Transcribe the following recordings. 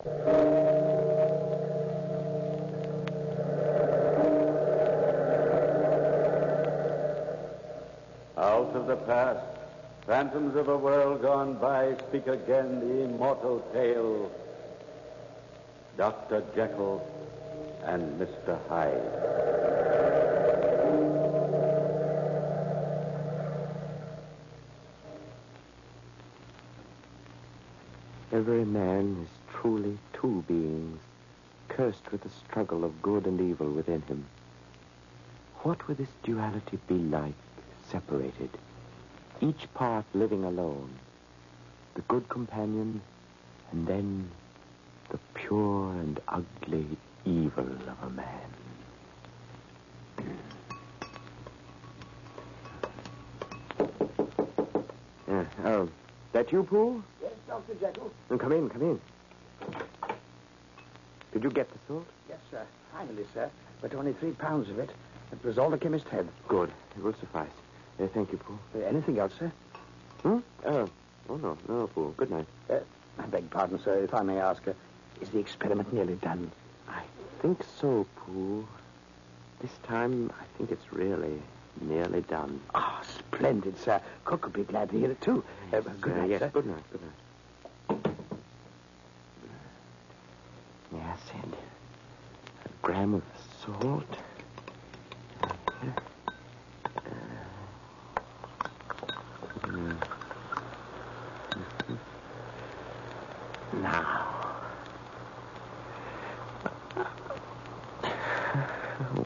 Out of the past, phantoms of a world gone by speak again the immortal tale. Dr. Jekyll and Mr. Hyde. Every man is truly two beings, cursed with the struggle of good and evil within him. What would this duality be like, separated, each part living alone? The good companion, and then the pure and ugly evil of a man. Yeah, oh, that you, Poole? Yes, Dr. Jekyll? Come in, come in. Did you get the salt? Yes, sir. Finally, sir. But only three pounds of it. It was all the chemist had. Good. It will suffice. Uh, thank you, Poole. Uh, anything else, sir? Hmm? Oh, oh no, no, Poole. Good night. Uh, I beg pardon, sir, if I may ask, uh, is the experiment nearly done? I think so, Poole. This time, I think it's really nearly done. Ah, splendid, sir. Cook will be glad to hear it, too. Uh, good Uh, night, yes, sir. good night, good night. Yeah, I said a gram of salt. Mm. Now.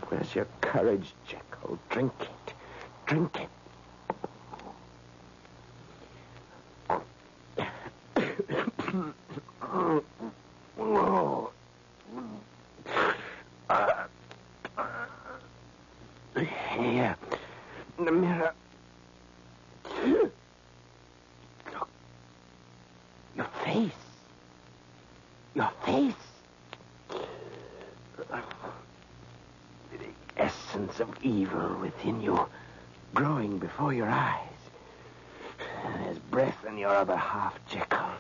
Where's your courage, Jekyll? Drink it. Drink it. Oh. Uh, here. The mirror. Look. Your face. Your face. The essence of evil within you growing before your eyes. There's breath in your other half, Jekyll.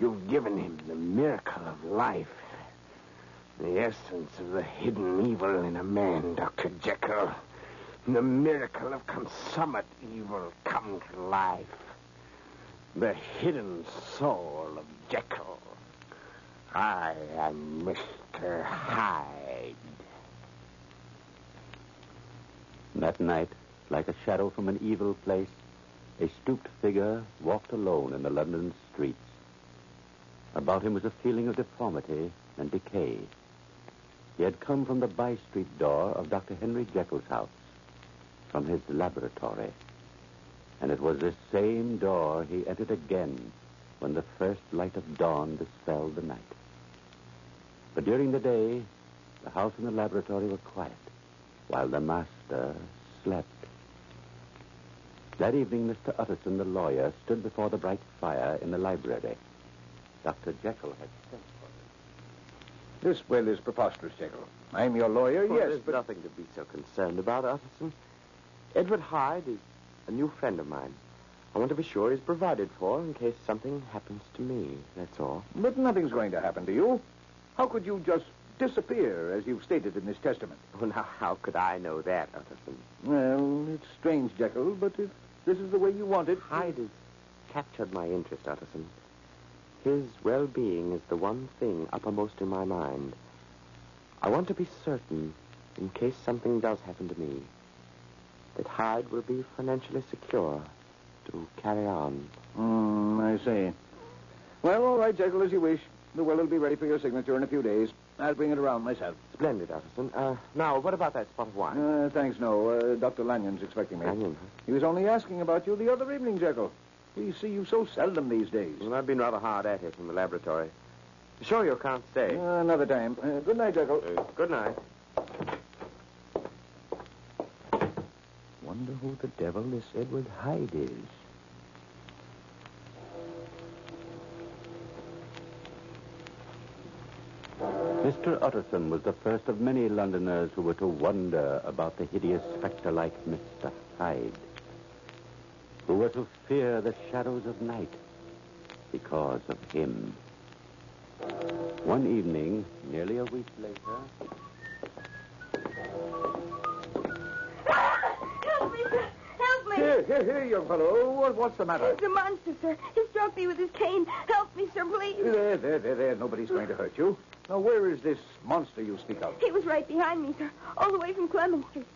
You've given him the miracle of life. The essence of the hidden evil in a man, Dr. Jekyll. The miracle of consummate evil come to life. The hidden soul of Jekyll. I am Mr. Hyde. That night, like a shadow from an evil place, a stooped figure walked alone in the London streets. About him was a feeling of deformity and decay. He had come from the by street door of Dr. Henry Jekyll's house, from his laboratory. And it was this same door he entered again when the first light of dawn dispelled the night. But during the day, the house and the laboratory were quiet, while the slept. That evening, Mr. Utterson, the lawyer, stood before the bright fire in the library. Dr. Jekyll had sent for him. This will is preposterous, Jekyll. I'm your lawyer, Well, yes, there's but... nothing to be so concerned about, Utterson. Edward Hyde is a new friend of mine. I want to be sure he's provided for in case something happens to me. That's all. But nothing's going to happen to you. How could you just disappear, as you've stated in this testament? Well, now, how could I know that, Utterson? Well, it's strange, Jekyll, but if this is the way you want it... Hyde has captured my interest, Utterson. His well-being is the one thing uppermost in my mind. I want to be certain, in case something does happen to me, that Hyde will be financially secure to carry on. Hmm, I see. Well, all right, Jekyll, as you wish. The will will be ready for your signature in a few days. I'll bring it around myself. Splendid, Utterson. Uh, now, what about that spot of wine? Uh, thanks, no. Uh, Dr. Lanyon's expecting me. Lanyon, huh? He was only asking about you the other evening, Jekyll. We see you so seldom these days. Well, I've been rather hard at it in the laboratory. Sure you can't stay. Uh, another time. Uh, good night, Jekyll. Uh, good night. Wonder who the devil this Edward Hyde is. Mr. Utterson was the first of many Londoners who were to wonder about the hideous spectre-like Mr. Hyde, who were to fear the shadows of night because of him. One evening, nearly a week later, Help me, sir. Help me. Here, here, here, young fellow. What, what's the matter? It's a monster, sir. He struck me with his cane. Help me, sir, please. There, there, there, there. Nobody's going to hurt you. Now, where is this monster you speak of? He was right behind me, sir, all the way from Clement Street.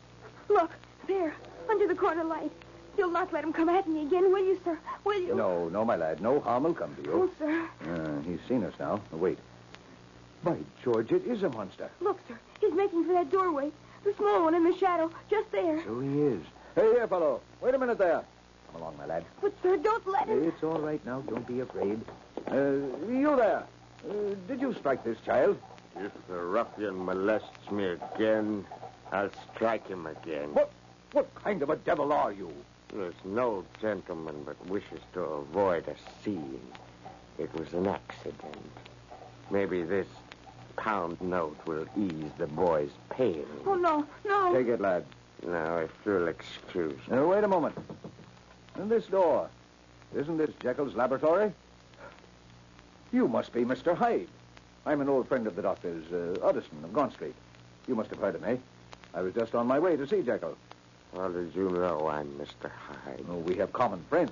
Look, there, under the corner light. You'll not let him come at me again, will you, sir? Will you? No, no, my lad. No harm will come to you. Oh, sir. Uh, he's seen us now. Wait. By George, it is a monster. Look, sir. He's making for that doorway. The small one in the shadow, just there. So he is. Hey, here, fellow. Wait a minute there. Come along, my lad. But, sir, don't let him. It's all right now. Don't be afraid. Uh, you there. Uh, did you strike this child? If the ruffian molests me again, I'll strike him again. What? What kind of a devil are you? There's no gentleman but wishes to avoid a scene. It was an accident. Maybe this pound note will ease the boy's pain. Oh, no, no. Take it, lad. Now, if you'll excuse me. Now, wait a moment. And this door. Isn't this Jekyll's laboratory? You must be Mr. Hyde. I'm an old friend of the doctor's, uh, Utterson of Gaunt Street. You must have heard of me. I was just on my way to see Jekyll. How did you know I'm Mr. Hyde? Oh, we have common friends.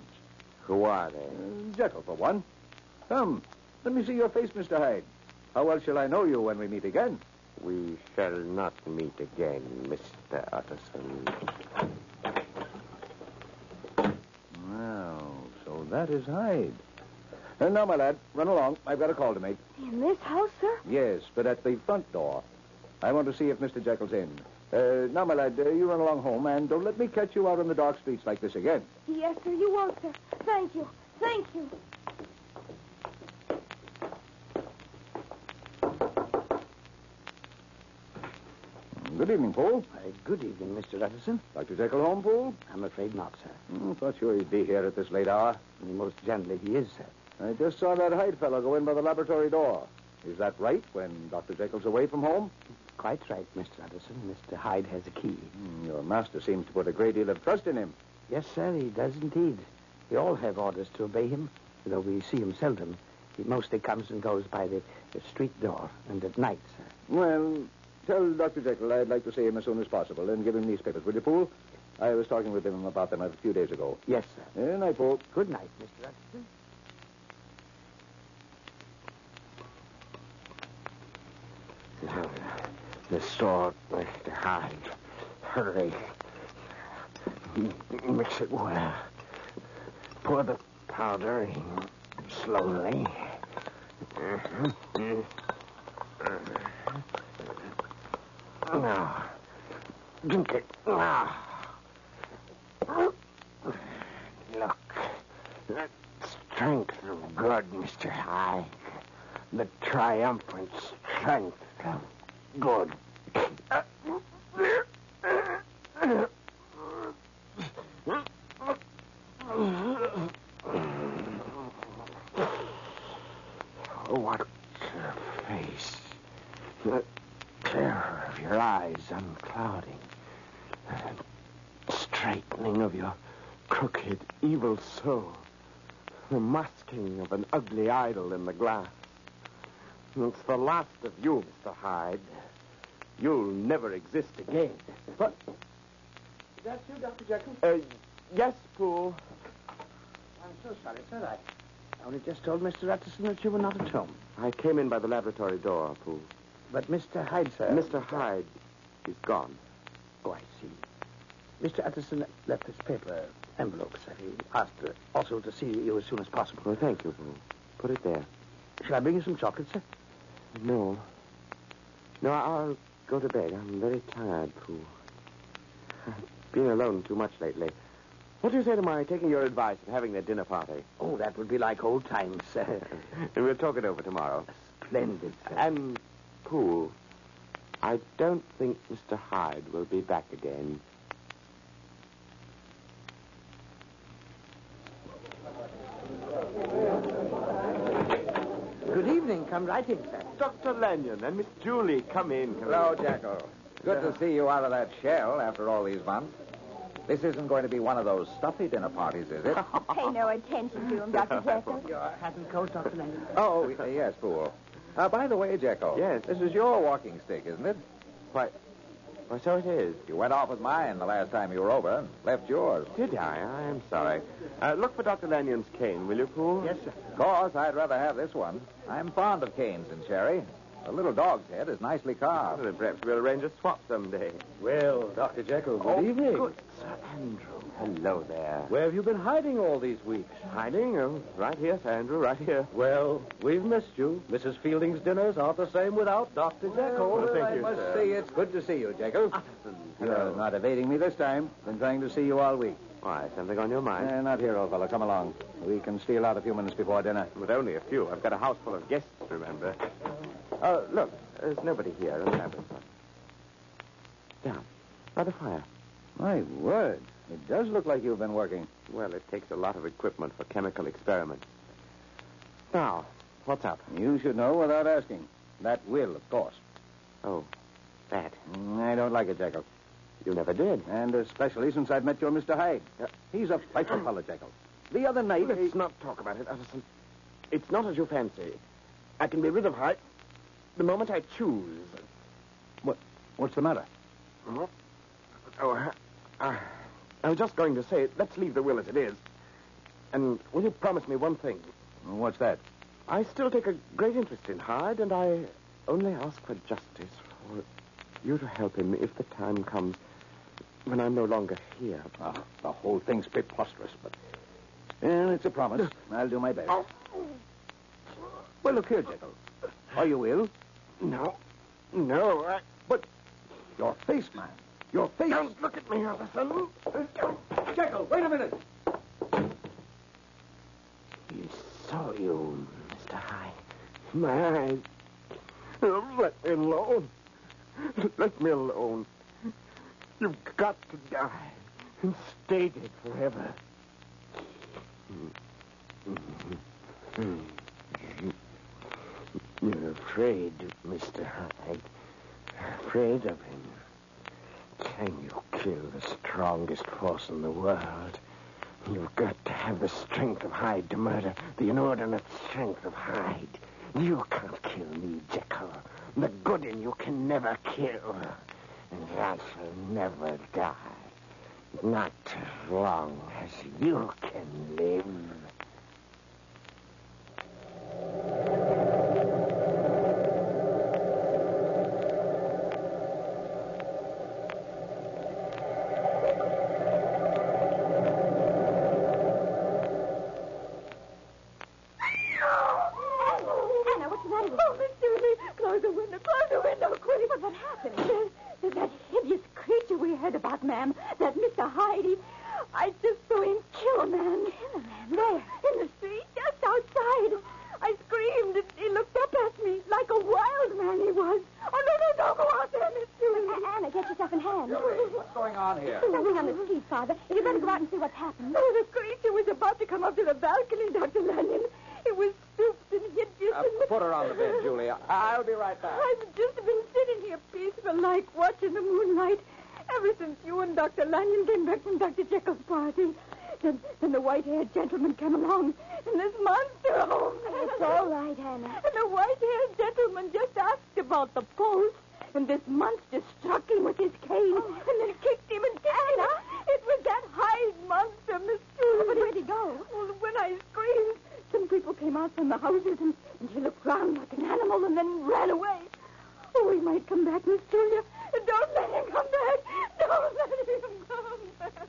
Who are they? Uh, Jekyll, for one. Come, let me see your face, Mr. Hyde. How else shall I know you when we meet again? We shall not meet again, Mr. Utterson. Well, so that is Hyde. And now, my lad, run along. I've got a call to make. In this house, sir? Yes, but at the front door. I want to see if Mr. Jekyll's in. Uh, now, my lad, uh, you run along home, and don't let me catch you out on the dark streets like this again. Yes, sir, you won't, sir. Thank you. Thank you. Good evening, Poole. Uh, good evening, Mr. Utterson. Dr. Jekyll home, Poole? I'm afraid not, sir. Hmm, thought sure he'd be here at this late hour. Most generally, he is, sir. I just saw that Hyde fellow go in by the laboratory door. Is that right, when Dr. Jekyll's away from home? Quite right, Mr. Utterson. Mr. Hyde has a key. Hmm, your master seems to put a great deal of trust in him. Yes, sir, he does indeed. We all have orders to obey him, though we see him seldom. He mostly comes and goes by the, the street door and at night, sir. Well, tell Dr. Jekyll I'd like to see him as soon as possible and give him these papers, will you, Poole? I was talking with him about them a few days ago. Yes, sir. Good night, Poole. Good night, Mr. Utterson. Now, the sword, Mr. Hyde. Hurry. Mix it well. Pour the powder in slowly. Now, drink it. Now. Look, that strength of good, Mr. Hyde. The triumphant strength of good. What your face. The terror of your eyes unclouding. The straightening of your crooked, evil soul. The masking of an ugly idol in the glass. It's the last of you, Mr. Hyde. You'll never exist again. But, Is that you, Dr. Jekyll? uh, yes, Poole. I'm so sorry, sir. I only just told Mr. Utterson that you were not at home. I came in by the laboratory door, Poole. But Mr. Hyde, sir... Mr. Hyde is gone. Oh, I see. Mr. Utterson left this paper envelope, sir. He asked uh, also to see you as soon as possible. Well, thank you, Poole. Put it there. Shall I bring you some chocolate, sir? No. No, I'll go to bed. I'm very tired, Poole. I've been alone too much lately. What do you say to my taking your advice and having that dinner party? Oh, that would be like old times, sir. and we'll talk it over tomorrow. Splendid, sir. And, Poole, I don't think Mr. Hyde will be back again. Good evening. Come right in, sir. Dr. Lanyon and Miss Julie, come in. Come Hello, Jekyll. Good to see you out of that shell after all these months. This isn't going to be one of those stuffy dinner parties, is it? Pay no attention to him, Dr. Jekyll. Your hat and coat, Dr. Lanyon. oh, yes, Poole. Uh, by the way, Jekyll. Yes? This is your walking stick, isn't it? Why, why, so it is. You went off with mine the last time you were over and left yours. Did I? I am sorry. Uh, look for Dr. Lanyon's cane, will you, Poole? Yes, sir. Of course, I'd rather have this one. I'm fond of canes and Sherry. The little dog's head is nicely carved. Well, then perhaps we'll arrange a swap someday. Well, Dr. Jekyll, good oh, evening. Good Sir Andrew. Hello there. Where have you been hiding all these weeks? Hiding? Oh, right here, Sir Andrew, right here. Well, we've missed you. Mrs. Fielding's dinners aren't the same without Dr. Jekyll. Well, thank I you, must sir. say it's good to see you, Jekyll. Ah, You're not evading me this time. Been trying to see you all week. Why, something on your mind? Eh, not here, old fellow. Come along. We can steal out a few minutes before dinner. With only a few. I've got a house full of guests, remember. Oh, look, there's nobody here. in the laboratory. Down. By the fire. My word. It does look like you've been working. Well, it takes a lot of equipment for chemical experiments. Now, what's up? You should know without asking. That will, of course. Oh, that. Mm, I don't like it, Jekyll. You never did. And especially since I've met your Mr. Hyde. He's a frightful fellow, Jekyll. The other night... Let's not talk about it, Utterson. It's not as you fancy. I can be rid of Hyde the moment I choose. What, what's the matter? Oh, uh, uh, I was just going to say, let's leave the will as it is. And will you promise me one thing? What's that? I still take a great interest in Hyde, and I only ask for justice, for you to help him if the time comes when I'm no longer here. Ah, the whole thing's preposterous, but... Well, it's a promise. I'll do my best. Oh. Well, look here, Jekyll. Are you ill? No. No, I... But your face, man. Your face. Don't look at me, Utterson. Jekyll, wait a minute. He saw you, Mr. Hyde. My eyes. Oh, let me alone. Let me alone. You've got to die and stay dead forever. You're afraid, Mr. Hyde. Afraid of him. Can you kill the strongest force in the world? You've got to have the strength of Hyde to murder the inordinate strength of Hyde. You can't kill me, Jekyll. The good in you can never kill. And that will never die. Not as long as you can live. Anna, what's the matter with you? Oh, Miss Julie, close the window, close the window, quick. But what happened? There's, there's that hideous creature we heard about, ma'am. That Mr. Heidi. I just saw him kill a man. Kill a man? There, in the street, just outside. I screamed, and he looked up at me like a wild man he was. Oh, no, no, don't go out there, Miss Julie. Anna, get yourself in hand. Julie, What's going on here? Something on the street, Father. You better go out and see what's happened. Oh, the creature was about to come up to the balcony, Dr. Lanyon. It was stooped and hideous. Uh, and- put her on the bed, Julia. I'll be right back. I've just been sitting here peaceful like watching the moonlight ever since you and Dr. Lanyon came back from Dr. Jekyll's party. Then, then the white-haired gentleman came along, and this monster... Oh, it's all right, Hannah. And the white-haired gentleman just asked about the post, and this monster struck him with his cane, oh. and then kicked him and kicked Anna? It was that Hyde monster, Miss Julie. But where'd he go? Well, when I screamed, some people came out from the houses, and, and he looked round like an animal and then ran away. Oh, he might come back, Miss Julia. Don't let him come back. Don't let him come back.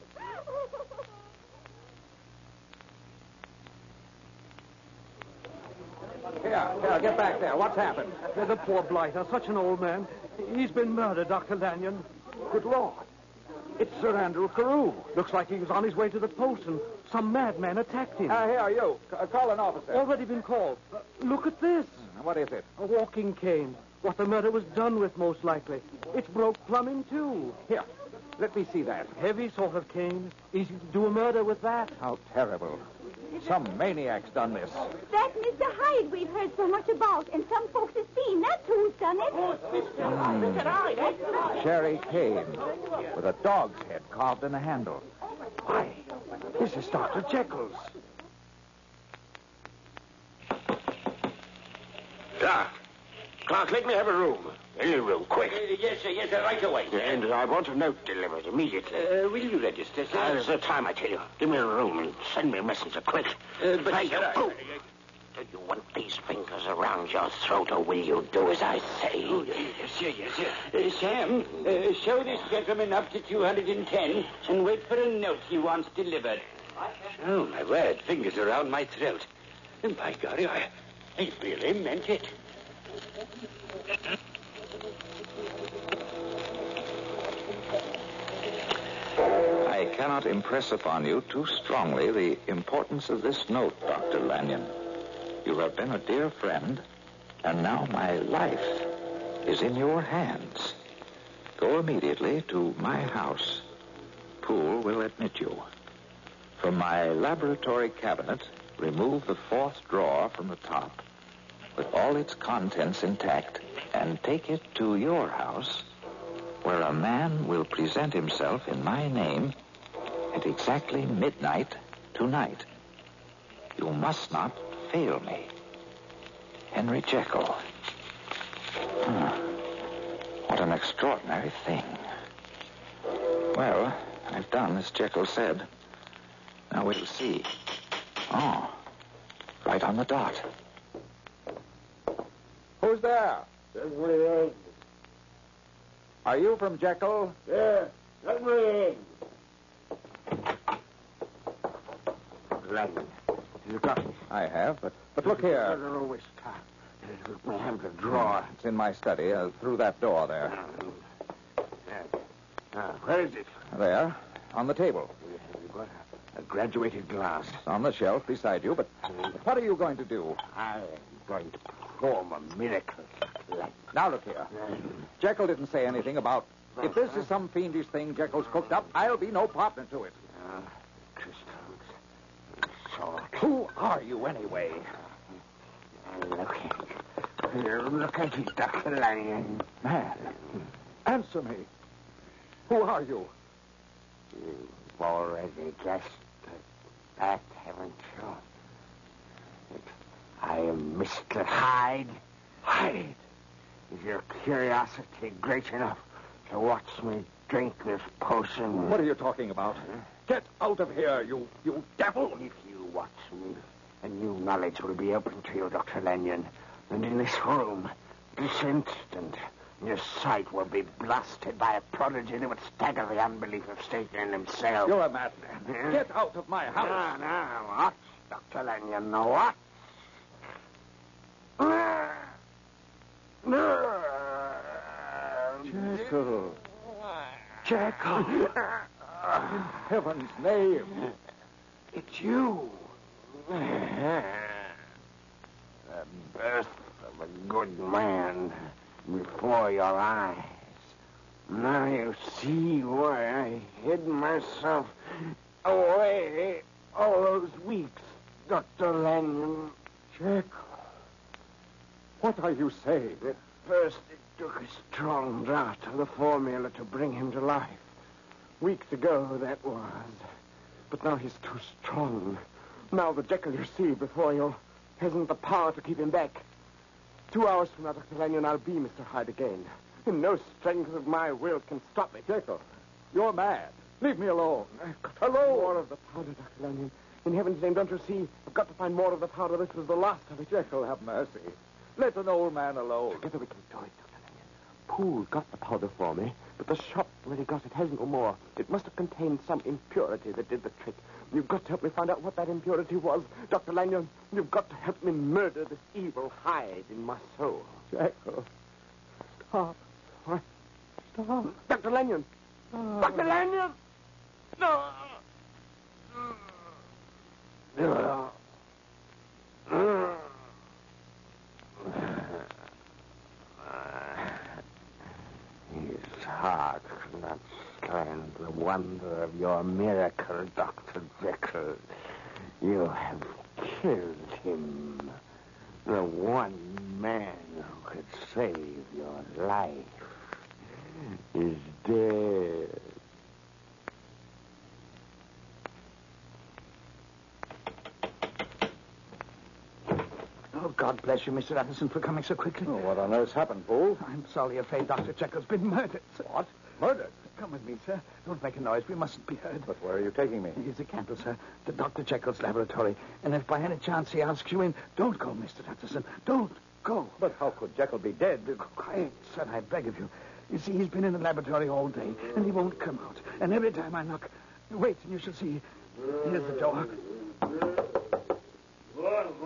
Here, here, get back there. What's happened? The poor blighter, such an old man. He's been murdered, Dr. Lanyon. Good Lord. It's Sir Andrew Carew. Looks like he was on his way to the post and some madman attacked him. Uh, here, you. C- call an officer. Already been called. Uh, look at this. What is it? A walking cane. What the murder was done with, most likely. It's broke plumb in two. Here, let me see that. Heavy sort of cane. Easy to do a murder with that. How terrible. Some maniac's done this. That Mr. Hyde we've heard so much about, and some folks have seen. That's eh? who's done it. Oh, Mr. Hyde. Hmm. Mr. Hyde, that's right. Sherry cane with a dog's head carved in the handle. Why, this is Dr. Jekyll's. Ah, Clerk, let me have a room. Any room, quick. yes, sir, yes, sir, right away, And I want a note delivered immediately. Uh, will you register, sir? Ah, there's no time, I tell you. Give me a room and send me a messenger, quick. Uh, but, Thank you. I-. Do you want these fingers around your throat, or will you do as I say? Oh, yes, sir, yes, sir. Uh, Sam, uh, show this gentleman up to 210 and wait for a note he wants delivered. Oh, my word, fingers around my throat. And by golly, I, I really meant it. I cannot impress upon you too strongly the importance of this note, Dr. Lanyon. You have been a dear friend, and now my life is in your hands. Go immediately to my house. Poole will admit you. From my laboratory cabinet, remove the fourth drawer from the top with all its contents intact and take it to your house where a man will present himself in my name at exactly midnight tonight. You must not fail me. Henry Jekyll. Hmm. What an extraordinary thing. Well, I've done as Jekyll said. Now we'll see. Oh, right on the dot. Who's there? Are you from Jekyll? Yeah, let me in. Lanyon, you got it. I have, but but look here. always stop. Look, my hand the drawer. It's in my study, uh, through that door there. Ah, where is it? There, on the table. A, graduated glass. It's on the shelf beside you, but, what are you going to do? I'm going to perform a miracle. Like Now look here. Jekyll didn't say anything about. If this is some fiendish thing Jekyll's cooked up, I'll be no partner to it. uh, crystals, salt. Who are you anyway? Look at. Look at it, Dr. Lanyon. Man, answer me. Who are you? You've already guessed that, haven't you? I am Mr. Hyde. Hyde! Is your curiosity great enough to watch me drink this potion? What are you talking about? Get out of here, you you devil! If you watch me, a new knowledge will be open to you, Dr. Lanyon. And in this room, this instant, your sight will be blasted by a prodigy that would stagger the unbelief of Satan himself. You're a madman. Get out of my ah! No, house. no, watch, Dr. Lanyon, no, watch. Jekyll. Jekyll. In heaven's name. It's you. The birth of a good man before your eyes. Now you see why I hid myself away all those weeks, Dr. Lanyon. Jekyll. What are you saying? At first, it took a strong draught of the formula to bring him to life. Weeks ago, that was. But now he's too strong. Now the Jekyll you see before you hasn't the power to keep him back. Two hours from now, Dr. Lanyon, I'll be Mr. Hyde again. And no strength of my will can stop me. Jekyll, you're mad. Leave me alone. I've got alone. More of the powder, Dr. Lanyon. In heaven's name, don't you see? I've got to find more of the powder. This was the last of it. Jekyll, have mercy. Let an old man alone. Together we can do it, Dr. Lanyon. Poole's got the powder for me, but the shop where he got it hasn't no more. It must have contained some impurity that did the trick. You've got to help me find out what that impurity was. Dr. Lanyon, you've got to help me murder this evil Hyde in my soul. Jekyll. Stop. What? Stop. Dr. Lanyon. Dr. Lanyon! No. His heart could not stand the wonder of your miracle, Dr. Jekyll. You have killed him. The one man who could save your life is dead. Oh, God bless you, Mr. Utterson, for coming so quickly. Oh, what on earth's happened, Poole? I'm sorry, afraid Dr. Jekyll's been murdered. sir. What? Murdered? Come with me, sir. Don't make a noise. We mustn't be heard. But where are you taking me? Here's a candle, sir, to Dr. Jekyll's laboratory. And if by any chance he asks you in, don't go, Mr. Utterson. Don't go. But how could Jekyll be dead? Quiet, sir, I beg of you. You see, he's been in the laboratory all day, and he won't come out. And every time I knock, wait, and you shall see. Here's the door.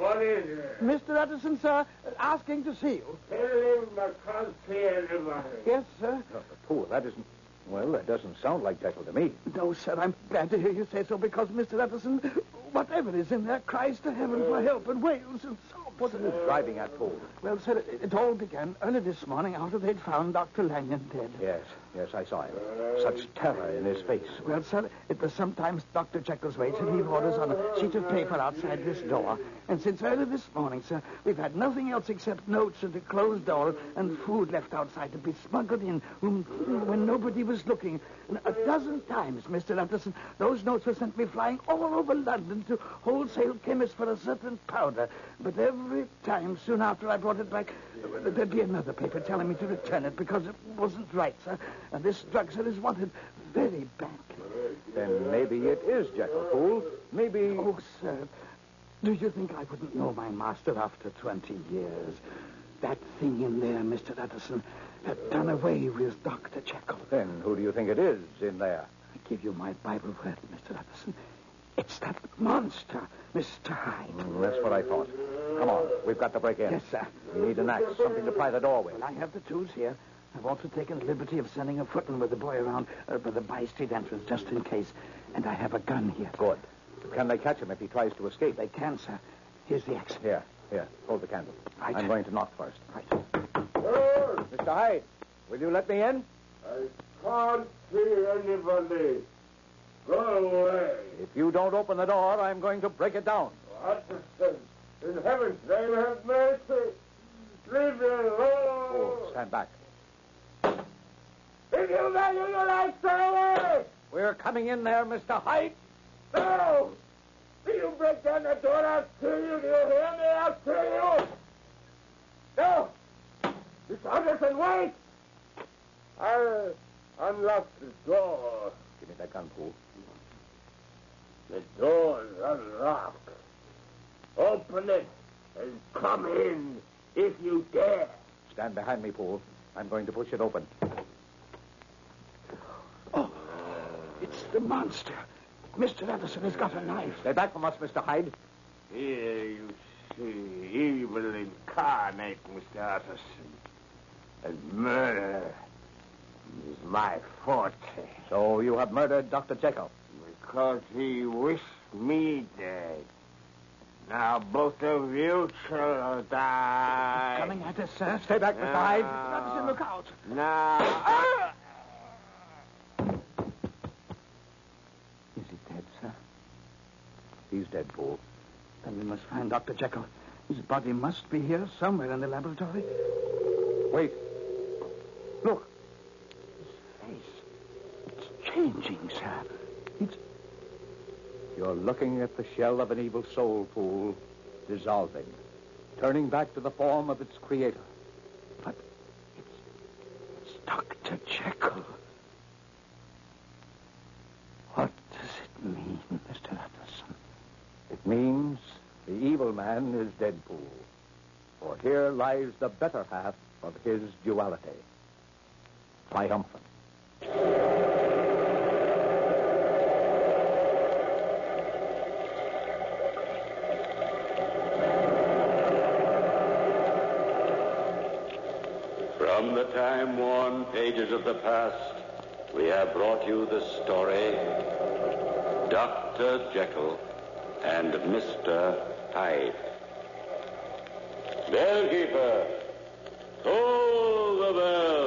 What, what is it? Mr. Utterson, sir, asking to see you. Tell him I can't see anybody. Yes, sir. Oh, Poole, that isn't. Well, that doesn't sound like Jekyll to me. No, sir, I'm glad to hear you say so because Mr. Utterson, whatever is in there, cries to heaven for uh. help and wails and sobs. What are you uh, driving at, Poole? Well, sir, it, it all began early this morning after they'd found Dr. Lanyon dead. Yes, yes, I saw him. Such terror in his face. Well, sir, it was sometimes Dr. Jekyll's way to leave orders on a sheet of paper outside this door. And since early this morning, sir, we've had nothing else except notes and a closed door and food left outside to be smuggled in when, when nobody was looking. And a dozen times, Mr. Anderson, those notes were sent me flying all over London to wholesale chemists for a certain powder. But every time, soon after I brought it back, there'd be another paper telling me to return it because it wasn't right, sir. And this drug, sir, is wanted very badly. Then maybe it is Jekyll, Poole. Maybe. Oh, sir, do you think I wouldn't know my master after 20 years? That thing in there, Mr. Utterson, had done away with Dr. Jekyll. Then who do you think it is in there? I give you my Bible word, Mr. Utterson. It's that monster, Mr. Hyde. Mm, that's what I thought. Come on, we've got to break in. Yes, sir. We need an axe, something to pry the door with. Well, I have the tools here. I've also taken the liberty of sending a footman with the boy around uh, by the by street entrance just in case. And I have a gun here. Good. Can they catch him if he tries to escape? They can, sir. Here's the axe. Here, here. Hold the candle. Right. I'm going to knock first. Right. Mr. Hyde, will you let me in? I can't see anybody. Go away. If you don't open the door, I'm going to break it down. Watson, in heaven's name, have mercy. Leave me alone. Oh, stand back. If you value your life, stay away. We're coming in there, Mr. Hyde. No! If you break down the door, I'll kill you. Do you hear me? I'll kill you. No! Miss Anderson, wait! I'll unlock the door. Give me that gun, Poole. The door's unlocked. Open it and come in if you dare. Stand behind me, Poole. I'm going to push it open. Oh, it's the monster. Mr. Utterson has got a knife. Stay back from us, Mr. Hyde. Here you see evil incarnate, Mr. Utterson. And murder is my forte. So you have murdered Dr. Jekyll. Because he wished me dead. Now both of you shall die. Coming at us, sir. Stay back, Mr. Hyde. Mr. Utterson, look out. Now. Ah! Is he dead, sir? He's dead, Poole. Then we must find Dr. Jekyll. His body must be here somewhere in the laboratory. Wait. Look. Changing, sir. It's. You're looking at the shell of an evil soul, Poole, dissolving, turning back to the form of its creator. But it's. It's Dr. Jekyll. What does it mean, Mr. Utterson? It means the evil man is dead, Poole. For here lies the better half of his duality. Triumphant. time worn pages of the past, we have brought you the story Dr. Jekyll and Mr. Hyde. Bellkeeper, call the bell.